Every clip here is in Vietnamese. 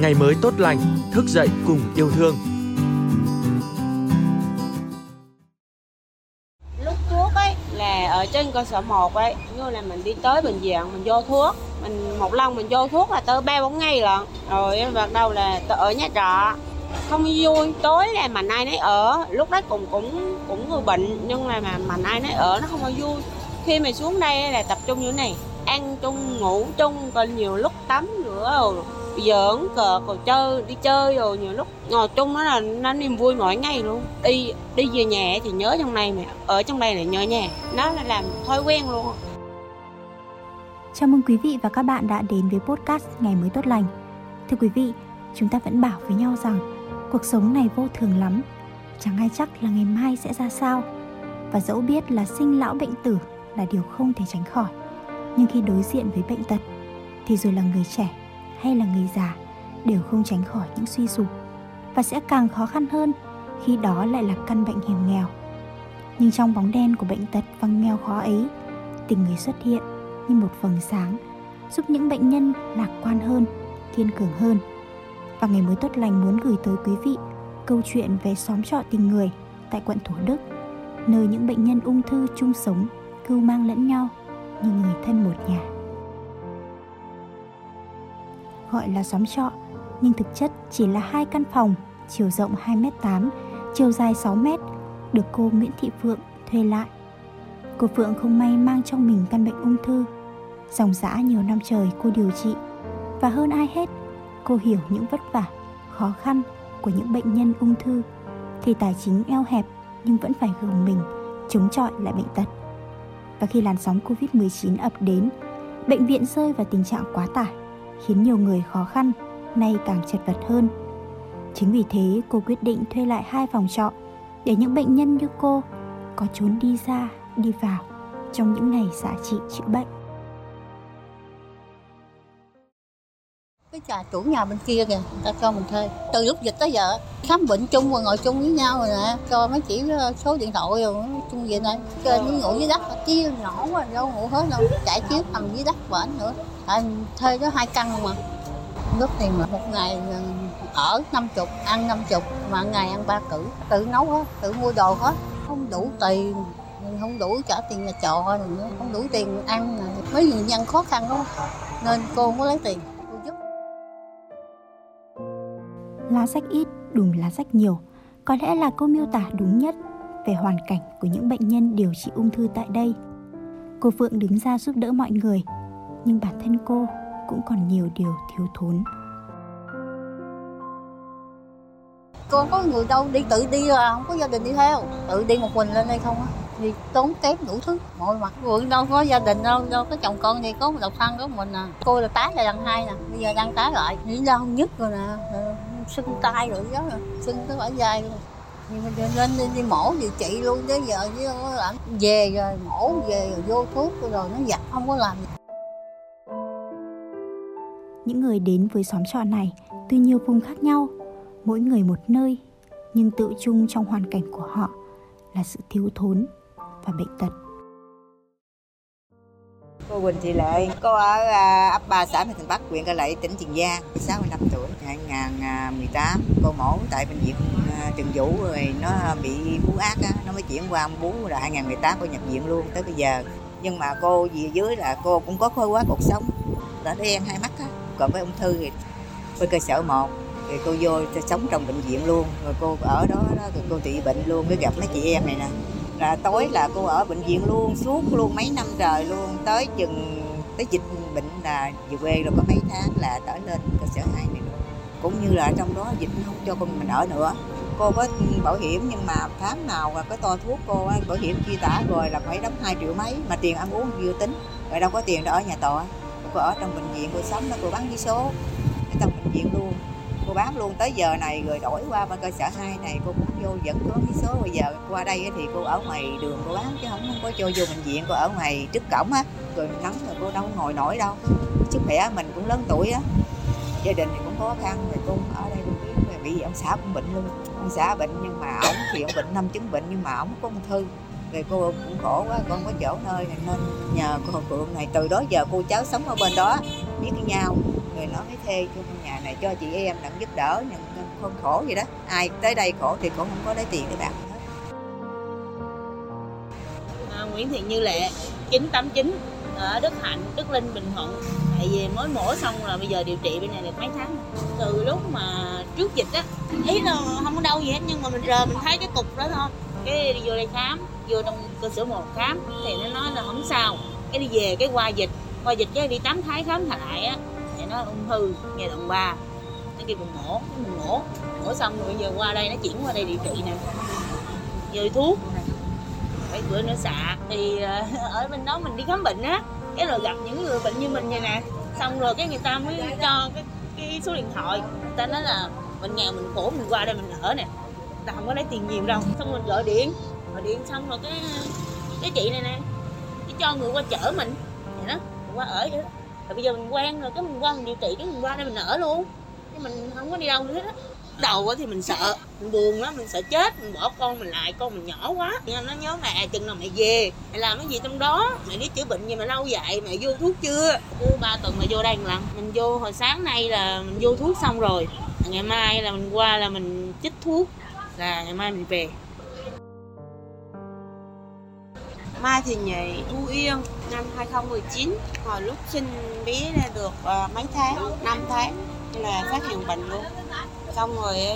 ngày mới tốt lành, thức dậy cùng yêu thương. lúc thuốc ấy là ở trên cơ sở 1 ấy như là mình đi tới bệnh viện mình vô thuốc mình một lần mình vô thuốc là tới ba bốn ngày lận. Rồi em bắt đầu là ở nhà trọ không vui tối là mà ai nấy ở. Lúc đấy cũng cũng cũng người bệnh nhưng là mà mà ai nấy ở nó không có vui. Khi mà xuống đây là tập trung như thế này ăn chung ngủ chung còn nhiều lúc tắm giỡn cờ rồi chơi đi chơi rồi nhiều lúc ngồi chung nó là nó niềm vui mỗi ngày luôn. Đi đi về nhà thì nhớ trong này mà ở trong đây là nhớ nhà. Nó là làm thói quen luôn. Chào mừng quý vị và các bạn đã đến với podcast Ngày mới tốt lành. Thưa quý vị, chúng ta vẫn bảo với nhau rằng cuộc sống này vô thường lắm, chẳng ai chắc là ngày mai sẽ ra sao. Và dẫu biết là sinh lão bệnh tử là điều không thể tránh khỏi, nhưng khi đối diện với bệnh tật thì rồi là người trẻ hay là người già đều không tránh khỏi những suy sụp và sẽ càng khó khăn hơn khi đó lại là căn bệnh hiểm nghèo. Nhưng trong bóng đen của bệnh tật và nghèo khó ấy, tình người xuất hiện như một vầng sáng giúp những bệnh nhân lạc quan hơn, kiên cường hơn. Và ngày mới tốt lành muốn gửi tới quý vị câu chuyện về xóm trọ tình người tại quận Thủ Đức, nơi những bệnh nhân ung thư chung sống, cưu mang lẫn nhau như người thân một nhà. Gọi là xóm trọ, nhưng thực chất chỉ là hai căn phòng, chiều rộng 2m8, chiều dài 6m, được cô Nguyễn Thị Phượng thuê lại. Cô Phượng không may mang trong mình căn bệnh ung thư. Dòng dã nhiều năm trời cô điều trị và hơn ai hết, cô hiểu những vất vả, khó khăn của những bệnh nhân ung thư thì tài chính eo hẹp nhưng vẫn phải gồng mình chống chọi lại bệnh tật. Và khi làn sóng Covid-19 ập đến, bệnh viện rơi vào tình trạng quá tải, khiến nhiều người khó khăn, nay càng chật vật hơn. Chính vì thế cô quyết định thuê lại hai phòng trọ để những bệnh nhân như cô có trốn đi ra, đi vào trong những ngày xạ trị chữa bệnh. cái trà chủ nhà bên kia kìa người ta cho mình thuê từ lúc dịch tới giờ khám bệnh chung và ngồi chung với nhau rồi nè cho mấy chỉ ờ, số điện thoại rồi chung về đây Trên mới ngủ dưới đất chứ nhỏ quá đâu ngủ hết đâu chạy chiếu nằm dưới đất bệnh nữa tại thuê có hai căn mà. Góp tiền mà một ngày ờ, ở năm chục ăn năm chục mà ngày ăn ba cử tự nấu hết tự mua đồ hết. Không đủ tiền không đủ trả tiền nhà trọ rồi nữa không đủ tiền ăn mấy người dân khó khăn đó nên cô không có lấy tiền. Cô giúp. Lá sách ít, đùm lá sách nhiều. Có lẽ là câu miêu tả đúng nhất về hoàn cảnh của những bệnh nhân điều trị ung thư tại đây. Cô Phượng đứng ra giúp đỡ mọi người, nhưng bản thân cô cũng còn nhiều điều thiếu thốn. cô có người đâu đi tự đi là không có gia đình đi theo. Tự đi một mình lên đây không á. Thì tốn kém đủ thứ. Mọi mặt vượng đâu có gia đình đâu đâu có chồng con thì có một độc thân có mình à. Cô là tái là lần hai nè bây giờ đang tái lại. Nghĩ không nhất rồi nè ờ, sưng tay rồi đó sưng cái bả vai luôn. Nhưng mà lên đi, đi mổ điều trị luôn tới giờ chứ không có làm. Về rồi mổ về rồi vô thuốc rồi nó giặt không có làm. Những người đến với xóm trọ này từ nhiều vùng khác nhau, mỗi người một nơi, nhưng tự chung trong hoàn cảnh của họ là sự thiếu thốn và bệnh tật. Cô Quỳnh Thị Lệ, cô ở à, ấp 3 xã Mỹ Thuận Bắc, huyện Cà Lậy, tỉnh Tiền Giang, 65 tuổi, 2018. Cô mổ tại bệnh viện à, Trần Vũ rồi nó bị bú ác á, nó mới chuyển qua ông bú là 2018 cô nhập viện luôn tới bây giờ. Nhưng mà cô gì dưới là cô cũng có khối quá cuộc sống, đã đen hai mắt á. Còn với ung thư thì với cơ sở một thì cô vô sống trong bệnh viện luôn. Rồi cô ở đó, đó rồi cô trị bệnh luôn. Mới gặp mấy chị em này nè. Là tối là cô ở bệnh viện luôn suốt luôn mấy năm trời luôn. Tới chừng tới dịch bệnh là về quê rồi có mấy tháng là tới lên cơ sở hai này. Luôn cũng như là trong đó dịch không cho con mình ở nữa. Cô có bảo hiểm nhưng mà tháng nào là có to thuốc cô bảo hiểm chi trả rồi là phải đóng 2 triệu mấy. Mà tiền ăn uống chưa tính rồi đâu có tiền đâu ở nhà tòa cô ở trong bệnh viện cô sống đó cô bán vé số ở trong bệnh viện luôn. Cô bán luôn, tới giờ này rồi đổi qua bên cơ sở hai này, cô cũng vô vẫn có vé số. Bây giờ qua đây thì cô ở ngoài đường cô bán, chứ không không có cho vô bệnh viện, cô ở ngoài trước cổng á, rồi nắng rồi cô đâu có ngồi nổi đâu. Sức khỏe mình cũng lớn tuổi á, gia đình thì cũng khó khăn, rồi cô ở đây cô biết bị ông xã cũng bệnh luôn. Ông xã bệnh nhưng mà ổng thì ông bệnh, năm chứng bệnh nhưng mà ổng có ung thư thì cô cũng khổ quá con có chỗ nơi này nên nhờ cô Phượng này. Từ đó giờ cô cháu sống ở bên đó biết nhau. Người nó mới thuê cho nhà này cho chị em đặng giúp đỡ nhưng không khổ gì đó. Ai tới đây khổ thì cũng không có lấy tiền để bạn hết. À, Nguyễn Thị Như Lệ 989 ở Đức Hạnh, Đức Linh, Bình Thuận. Tại vì mới mổ xong là bây giờ điều trị bên này được mấy tháng. Từ lúc mà trước dịch á ý là không có đau gì hết nhưng mà mình rờ mình thấy cái cục đó thôi. Cái đi vô đây khám vô trong cơ sở một khám thì nó nói là không sao. Cái đi về cái qua dịch qua dịch cái đi tắm thái khám lại á thì nó ung thư giai đoạn ba. Nó kêu mình mổ cái mình mổ mổ xong rồi giờ qua đây nó chuyển qua đây điều trị nè. Rơi thuốc. Mấy bữa nữa xạ. Thì ờ, ở bên đó mình đi khám bệnh á cái rồi gặp những người bệnh như mình vậy nè. Xong rồi cái người ta mới cho cái, cái số điện thoại. Người ta nói là mình nghèo mình khổ mình qua đây mình ở nè. Ta không có lấy tiền nhiều đâu. Xong mình gọi điện gọi điện xong rồi cái cái chị này nè chỉ cho người qua chở mình. Vậy đó mình qua ở vậy đó. Rồi bây giờ mình quen rồi cái mình qua mình điều trị cái mình qua đây mình ở luôn. Chứ mình không có đi đâu nữa hết á. Đầu thì mình sợ mình buồn lắm mình sợ chết mình bỏ con mình lại con mình nhỏ quá. Nên nó nhớ mẹ chừng nào mẹ về mẹ làm cái gì trong đó? Mẹ đi chữa bệnh gì mà lâu vậy mẹ vô thuốc chưa? Cứ ba tuần mà vô đây một lần. Mình vô hồi sáng nay là mình vô thuốc xong rồi. Ngày mai là mình qua là mình chích thuốc là ngày mai mình về Mai Thị Nhị, Phú Yên, năm 2019 Hồi lúc sinh bé ra được uh, mấy tháng, 5 tháng là phát hiện bệnh luôn. Xong rồi ờ,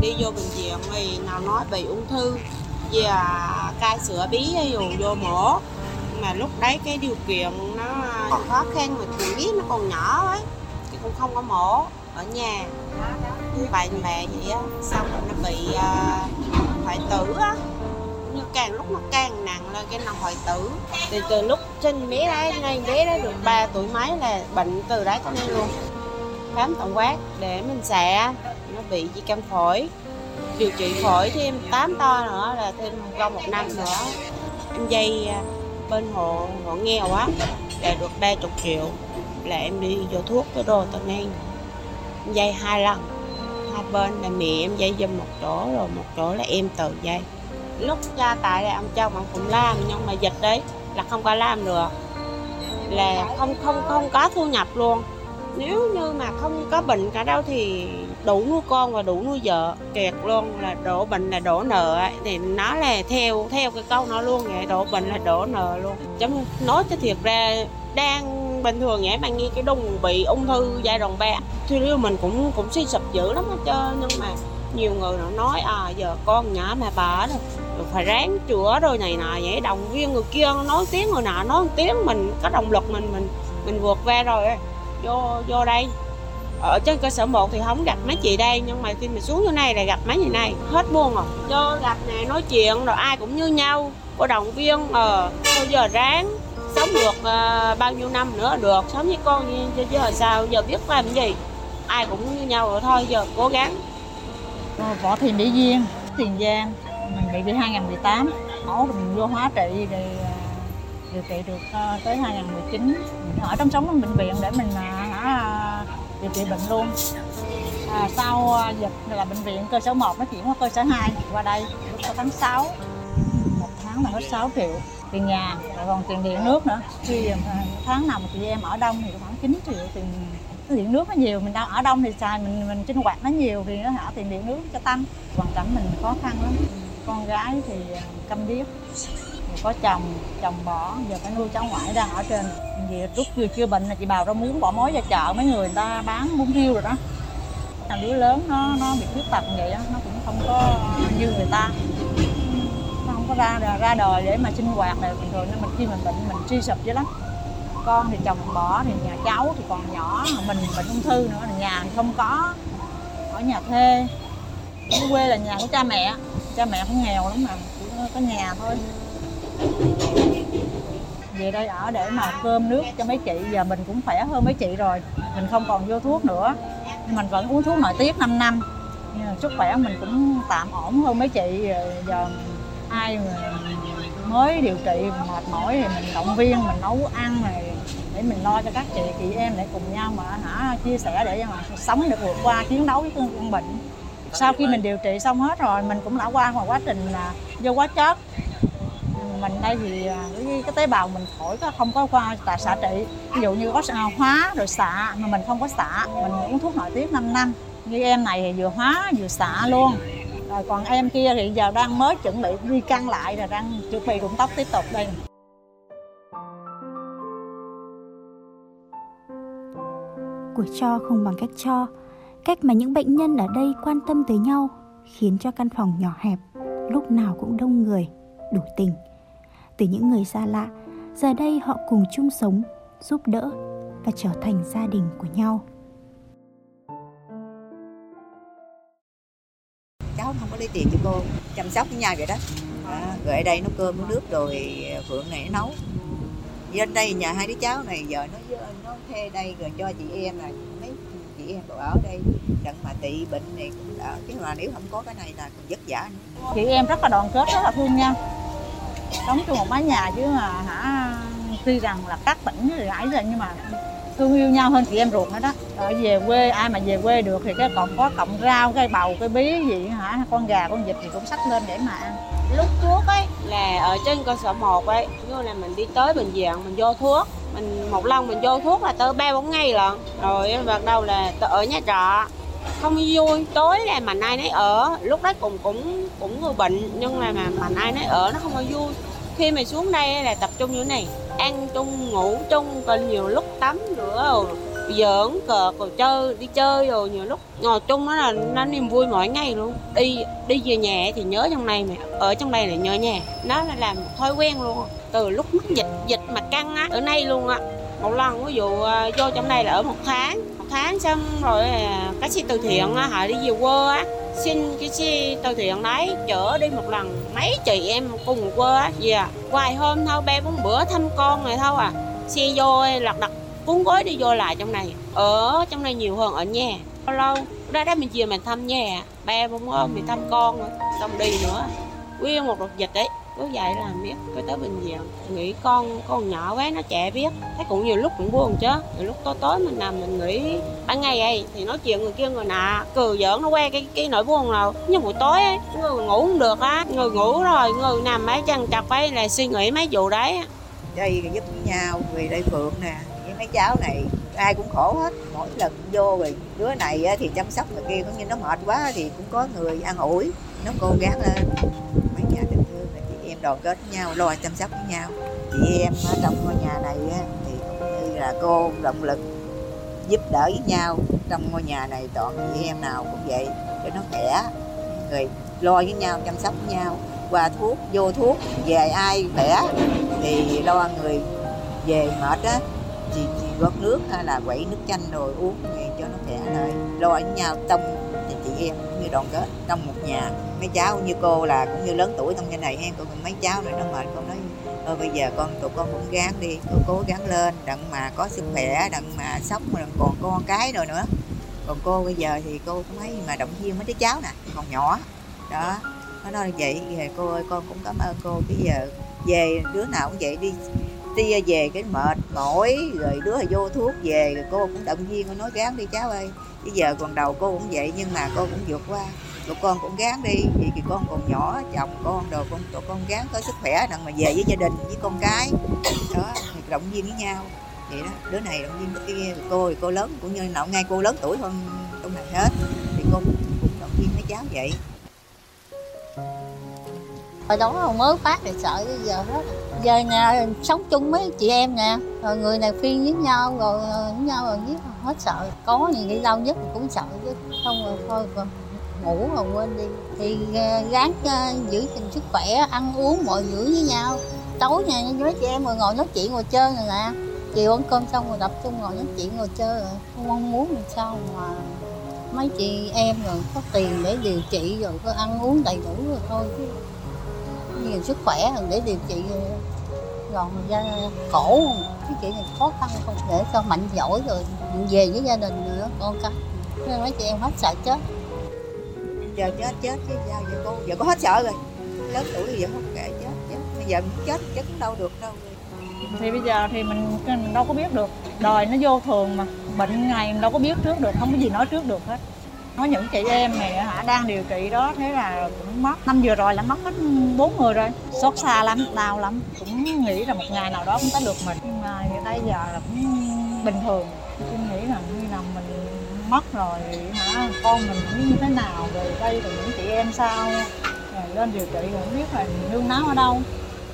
đi vô bệnh viện thì nào nói bị ung thư và cai sữa bí dù vô mổ. Mà lúc đấy cái điều kiện nó khó khăn mà tuổi biết nó còn nhỏ ấy Thì cũng không có mổ ở nhà. Bạn mẹ vậy á, xong rồi nó bị uh, hoại tử á càng, lúc nó càng nặng lên cái nào hoại tử. Thì từ lúc sinh bé đấy nay bé đó được 3 tuổi mấy là bệnh từ đấy tới nên luôn. Khám tổng quát để mình xạ nó bị di căn phổi. Điều trị phổi thêm 8 to nữa là thêm trong một năm nữa. Em dây à, bên hộ hộ nghèo á, là được 30 triệu là em đi vô thuốc cái đồ tự nhiên dây hai lần, hai bên là mẹ em dây giùm một chỗ, rồi một chỗ là em tự dây lúc cha tại là ông chồng ông cũng làm nhưng mà dịch đấy là không có làm được. Là không không không có thu nhập luôn. Nếu như mà không có bệnh cả đâu thì đủ nuôi con và đủ nuôi vợ kiệt luôn, là đổ bệnh là đổ nợ ấy. thì nó là theo theo cái câu nó luôn vậy, đổ bệnh là đổ nợ luôn. Chấm nói cho thiệt ra, đang bình thường vậy, mà nghe cái đùng bị ung thư giai đoạn ba. Thì mình cũng cũng suy sụp dữ lắm hết trơn, nhưng mà nhiều người nó nói à giờ con nhỏ mà bà rồi rồi phải ráng chữa rồi này nọ vậy. Động viên người kia nói tiếng người nọ nói tiếng mình có động lực mình mình mình vượt qua rồi vô vô đây. Ở trên cơ sở 1 thì không gặp mấy chị đây nhưng mà khi mình xuống như này là gặp mấy chị này hết buồn rồi. Cho gặp nè nói chuyện rồi ai cũng như nhau. Có động viên ờ bây giờ ráng sống được uh, bao nhiêu năm nữa được sống với con chứ giờ sao giờ biết làm gì? Ai cũng như nhau rồi thôi giờ cố gắng. Ờ, Võ Thị Mỹ Duyên, Tiền Giang mình bị từ 2018 mổ mình vô hóa trị thì ờ, điều trị được ờ, tới 2019 mình ở trong sống trong bệnh viện để mình hả, điều trị bệnh luôn. À, sau dịch là bệnh viện cơ sở 1 nó chuyển qua cơ sở 2 qua đây lúc có tháng 6 một tháng là hết 6 triệu tiền nhà còn tiền điện nước nữa. Khi tháng nào mà chị em ở đông thì khoảng 9 triệu tiền điện nước nó nhiều mình đâu ở đông thì xài mình mình sinh hoạt nó nhiều thì nó hả tiền điện nước cho tăng. Hoàn cảnh mình khó khăn lắm. Con gái thì à, câm điếc có chồng chồng bỏ giờ phải nuôi cháu ngoại đang ở trên. Vì lúc chưa chưa bệnh là chị bào ra muốn bỏ mối ra chợ mấy người, người ta bán bún riêu rồi đó. Thằng đứa lớn nó nó bị khuyết tật vậy đó nó cũng không có như người ta. Nó không có ra ra đời để mà sinh hoạt này bình thường nên mình khi mình bệnh mình suy sụp dữ lắm con thì chồng bỏ thì nhà cháu thì còn nhỏ, mình bệnh ung thư nữa nhà không có, ở nhà thuê. Ở quê là nhà của cha mẹ cha mẹ cũng nghèo lắm mà, chỉ có nhà thôi. Về đây ở để mà cơm nước cho mấy chị, giờ mình cũng khỏe hơn mấy chị rồi, mình không còn vô thuốc nữa. Nhưng mình vẫn uống thuốc nội tiết 5 năm. Nhưng sức khỏe mình cũng tạm ổn hơn mấy chị giờ ai mà mới điều trị mệt mỏi thì mình động viên, mình nấu ăn này để mình lo cho các chị chị em để cùng nhau mà hả chia sẻ để mà sống được vượt qua chiến đấu với căn bệnh. Sau khi mình điều trị xong hết rồi mình cũng đã qua một quá trình là vô quá chất. Mình đây thì à, cái, cái tế bào mình phổi có không có qua tại xạ trị. Ví dụ như có hóa rồi xạ mà mình không có xạ mình uống thuốc nội tiết 5 năm. Như em này thì vừa hóa vừa xạ luôn. Rồi còn em kia thì giờ đang mới chuẩn bị đi căng lại rồi đang chuẩn bị rụng tóc tiếp tục đây của cho không bằng cách cho. Cách mà những bệnh nhân ở đây quan tâm tới nhau khiến cho căn phòng nhỏ hẹp lúc nào cũng đông người đủ tình. Từ những người xa lạ giờ đây họ cùng chung sống giúp đỡ và trở thành gia đình của nhau. Cháu không có lấy tiền cho cô chăm sóc với nhau vậy đó. À, gửi ở đây nấu cơm nấu nước rồi phượng này nấu lên đây nhà hai đứa cháu này giờ nó nó thuê đây rồi cho chị em là mấy chị em đồ ở đây. Đặng mà trị bệnh này cũng đỡ. Chứ mà nếu không có cái này là còn vất vả nữa. chị em rất là đoàn kết, rất là thương nhau. Sống trong một mái nhà chứ mà hả, tuy rằng là các tỉnh rồi ấy rồi nhưng mà thương yêu nhau hơn chị em ruột nữa đó. Ở về quê, ai mà về quê được thì cái còn có cọng rau cây bầu cây bí gì hả, con gà, con vịt thì cũng sách lên để mà ăn lúc trước ấy, là ở trên cơ sở 1 ấy như là mình đi tới bệnh viện, mình vô thuốc, mình một lần mình vô thuốc là tới ba bốn ngày lận. Rồi bắt đầu là ở nhà trọ. Không vui, tối là mà ai nấy ở. Lúc đó cũng cũng cũng người bệnh, nhưng mà mà mình ai nấy ở, nó không có vui. Khi mà xuống đây là tập trung như thế này, ăn chung, ngủ chung còn nhiều lúc tắm nữa giỡn cờ rồi chơi, đi chơi rồi, nhiều lúc ngồi chung nó là nó niềm vui mỗi ngày luôn. Đi đi về nhà thì nhớ trong này mà ở trong đây là nhớ nhà. Nó là làm thói quen luôn. Từ lúc mắc dịch dịch mà căng á, ở nay luôn á. Một lần, ví dụ à, vô trong này là ở một tháng. Một tháng xong rồi à, cái xe từ thiện á, họ đi về quê á. Xin cái xe từ thiện đấy, chở đi một lần. Mấy chị em cùng quê á về yeah. vài hôm thôi, ba bốn bữa thăm con này thôi à. Xe vô, lật đật cuốn gói đi vô lại trong này. Ở trong này nhiều hơn ở nhà. Lâu lâu? Ra đó mình chiều mình thăm nhà. Ba cũng không mình thăm con rồi xong đi nữa. Nguyên một đợt dịch đấy cứ vậy là biết, cứ tới bệnh viện. Nghĩ con con nhỏ quá, nó trẻ biết. Thấy cũng nhiều lúc cũng buồn chứ. Nhiều lúc tối tối mình nằm mình nghĩ, ban ngày ấy, thì nói chuyện người kia người nọ, cười giỡn, nó que cái cái nỗi buồn nào nhưng buổi tối ấy người ngủ không được á. Người ngủ rồi người nằm mấy chân chọc ấy, là suy nghĩ mấy vụ đấy. Đây giúp nhau vì đây phượng nè mấy cháu này, ai cũng khổ hết. Mỗi lần vô rồi, đứa này thì chăm sóc người kia cũng như nó mệt quá thì cũng có người an ủi, nó cố gắng lên. Mấy nhà tình thương là chị em đoàn kết với nhau, lo chăm sóc với nhau. Chị em ở trong ngôi nhà này thì cũng như là cô động lực giúp đỡ với nhau. Trong ngôi nhà này toàn chị em nào cũng vậy, cho nó khỏe. Người lo với nhau, chăm sóc với nhau. Qua thuốc, vô thuốc, về ai khỏe thì lo người về mệt á chị, chị gót nước hay là quẩy nước chanh rồi uống thì cho nó khỏe lại. Lo ở nhau trong thì chị em cũng như đoàn kết trong một nhà. Mấy cháu như cô là cũng như lớn tuổi trong nhà này hen còn mấy cháu nữa nó mệt con nói thôi bây giờ con tụi con cũng gắng đi tụi cố gắng lên đặng mà có sức khỏe đặng mà sống mà còn con cái rồi nữa. Còn cô bây giờ thì cô cũng thấy mà động viên mấy đứa cháu nè còn nhỏ. Đó nó nói vậy thì cô ơi con cũng cảm ơn cô. Bây giờ về đứa nào cũng vậy đi tia về cái mệt mỏi, rồi đứa thì vô thuốc về, rồi cô cũng động viên, cô nói gắng đi cháu ơi bây giờ còn đầu cô cũng vậy, nhưng mà cô cũng vượt qua. Tụi con cũng gắng đi vì thì con còn nhỏ, chồng con đồ, con, tụi con gắng có sức khỏe, đặng mà về với gia đình, với con cái. Đó, thì động viên với nhau. Vậy đó, đứa này động viên cái kia, cô thì cô lớn, cũng như nào ngay cô lớn tuổi hơn trong này hết, thì cô cũng động viên mấy cháu vậy hồi đó mới phát thì sợ bây giờ hết giờ nhà sống chung với chị em nè. Rồi người này phiên với nhau, rồi ờ, với nhau rồi giết. Hết sợ. Có gì đi đau nhất cũng sợ chứ. Không rồi thôi rồi ngủ rồi quên đi. Thì ờ, gắng giữ gìn sức khỏe, ăn uống mọi giữ với nhau. Tối nha với chị em rồi ngồi nói chuyện, ngồi chơi rồi nè. Chiều ăn cơm xong rồi tập trung ngồi nói chuyện, ngồi chơi rồi. Không mong muốn làm sao mà mấy chị em rồi có tiền để điều trị rồi, có ăn uống đầy đủ rồi thôi chứ nhiều sức khỏe để điều trị còn ra khổ cái chuyện này khó khăn không? Để cho mạnh giỏi rồi về với gia đình nữa con cái. Nên mấy chị em hết sợ chết. Giờ chết chết chứ sao giờ cô? Giờ có hết sợ rồi. Lớn tuổi thì giờ không kể chết chết. Bây giờ muốn chết chết đâu được đâu. Thì bây giờ thì mình, mình đâu có biết được. Đời nó vô thường mà. Bệnh ngày mình đâu có biết trước được không có gì nói trước được hết có những chị em này hả đang điều trị đó thế là cũng mất năm vừa rồi là mất hết bốn người rồi. Xót xa lắm đau lắm. Cũng nghĩ là một ngày nào đó cũng tới được mình. Nhưng mà đây giờ là cũng bình thường. Tôi nghĩ là như nào mình mất rồi hả? Con mình cũng như thế nào rồi đây rồi những chị em sao? Rồi lên điều trị cũng biết là nương náu ở đâu.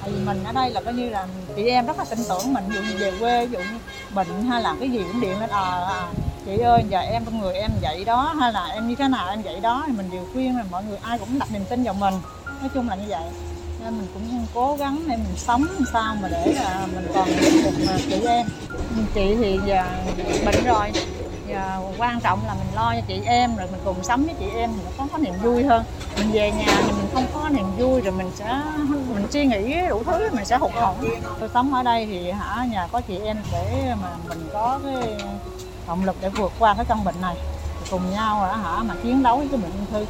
Tại vì mình ở đây là coi như là chị em rất là tin tưởng mình dụ như về quê dụ như bệnh hay là cái gì cũng điện lên à, à chị ơi giờ em con người em vậy đó hay là em như thế nào em vậy đó thì mình đều khuyên là mọi người ai cũng đặt niềm tin vào mình. Nói chung là như vậy. Nên mình cũng cố gắng để mình sống làm sao mà để là mình còn được mà chị em. Chị thì giờ bệnh rồi giờ quan trọng là mình lo cho chị em rồi mình cùng sống với chị em thì nó có, có niềm vui hơn. Mình về nhà thì mình không có niềm vui rồi mình sẽ mình suy nghĩ đủ thứ mình sẽ hụt hẫng. Tôi sống ở đây thì hả nhà có chị em để mà mình có cái động lực để vượt qua cái căn bệnh này. Cùng nhau hả mà chiến đấu với cái bệnh ung thư.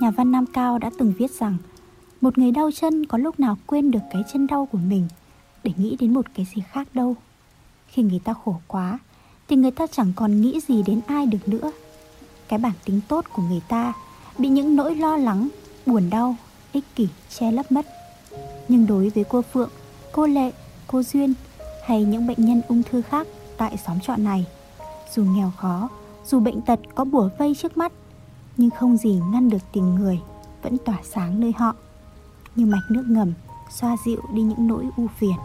Nhà văn Nam Cao đã từng viết rằng Một người đau chân có lúc nào quên được cái chân đau của mình Để nghĩ đến một cái gì khác đâu. Khi người ta khổ quá Thì người ta chẳng còn nghĩ gì đến ai được nữa. Cái bản tính tốt của người ta Bị những nỗi lo lắng, buồn đau, ích kỷ che lấp mất. Nhưng đối với cô Phượng, cô Lệ, cô Duyên hay những bệnh nhân ung thư khác tại xóm trọ này. Dù nghèo khó, dù bệnh tật có bùa vây trước mắt nhưng không gì ngăn được tình người vẫn tỏa sáng nơi họ. Như mạch nước ngầm xoa dịu đi những nỗi u phiền.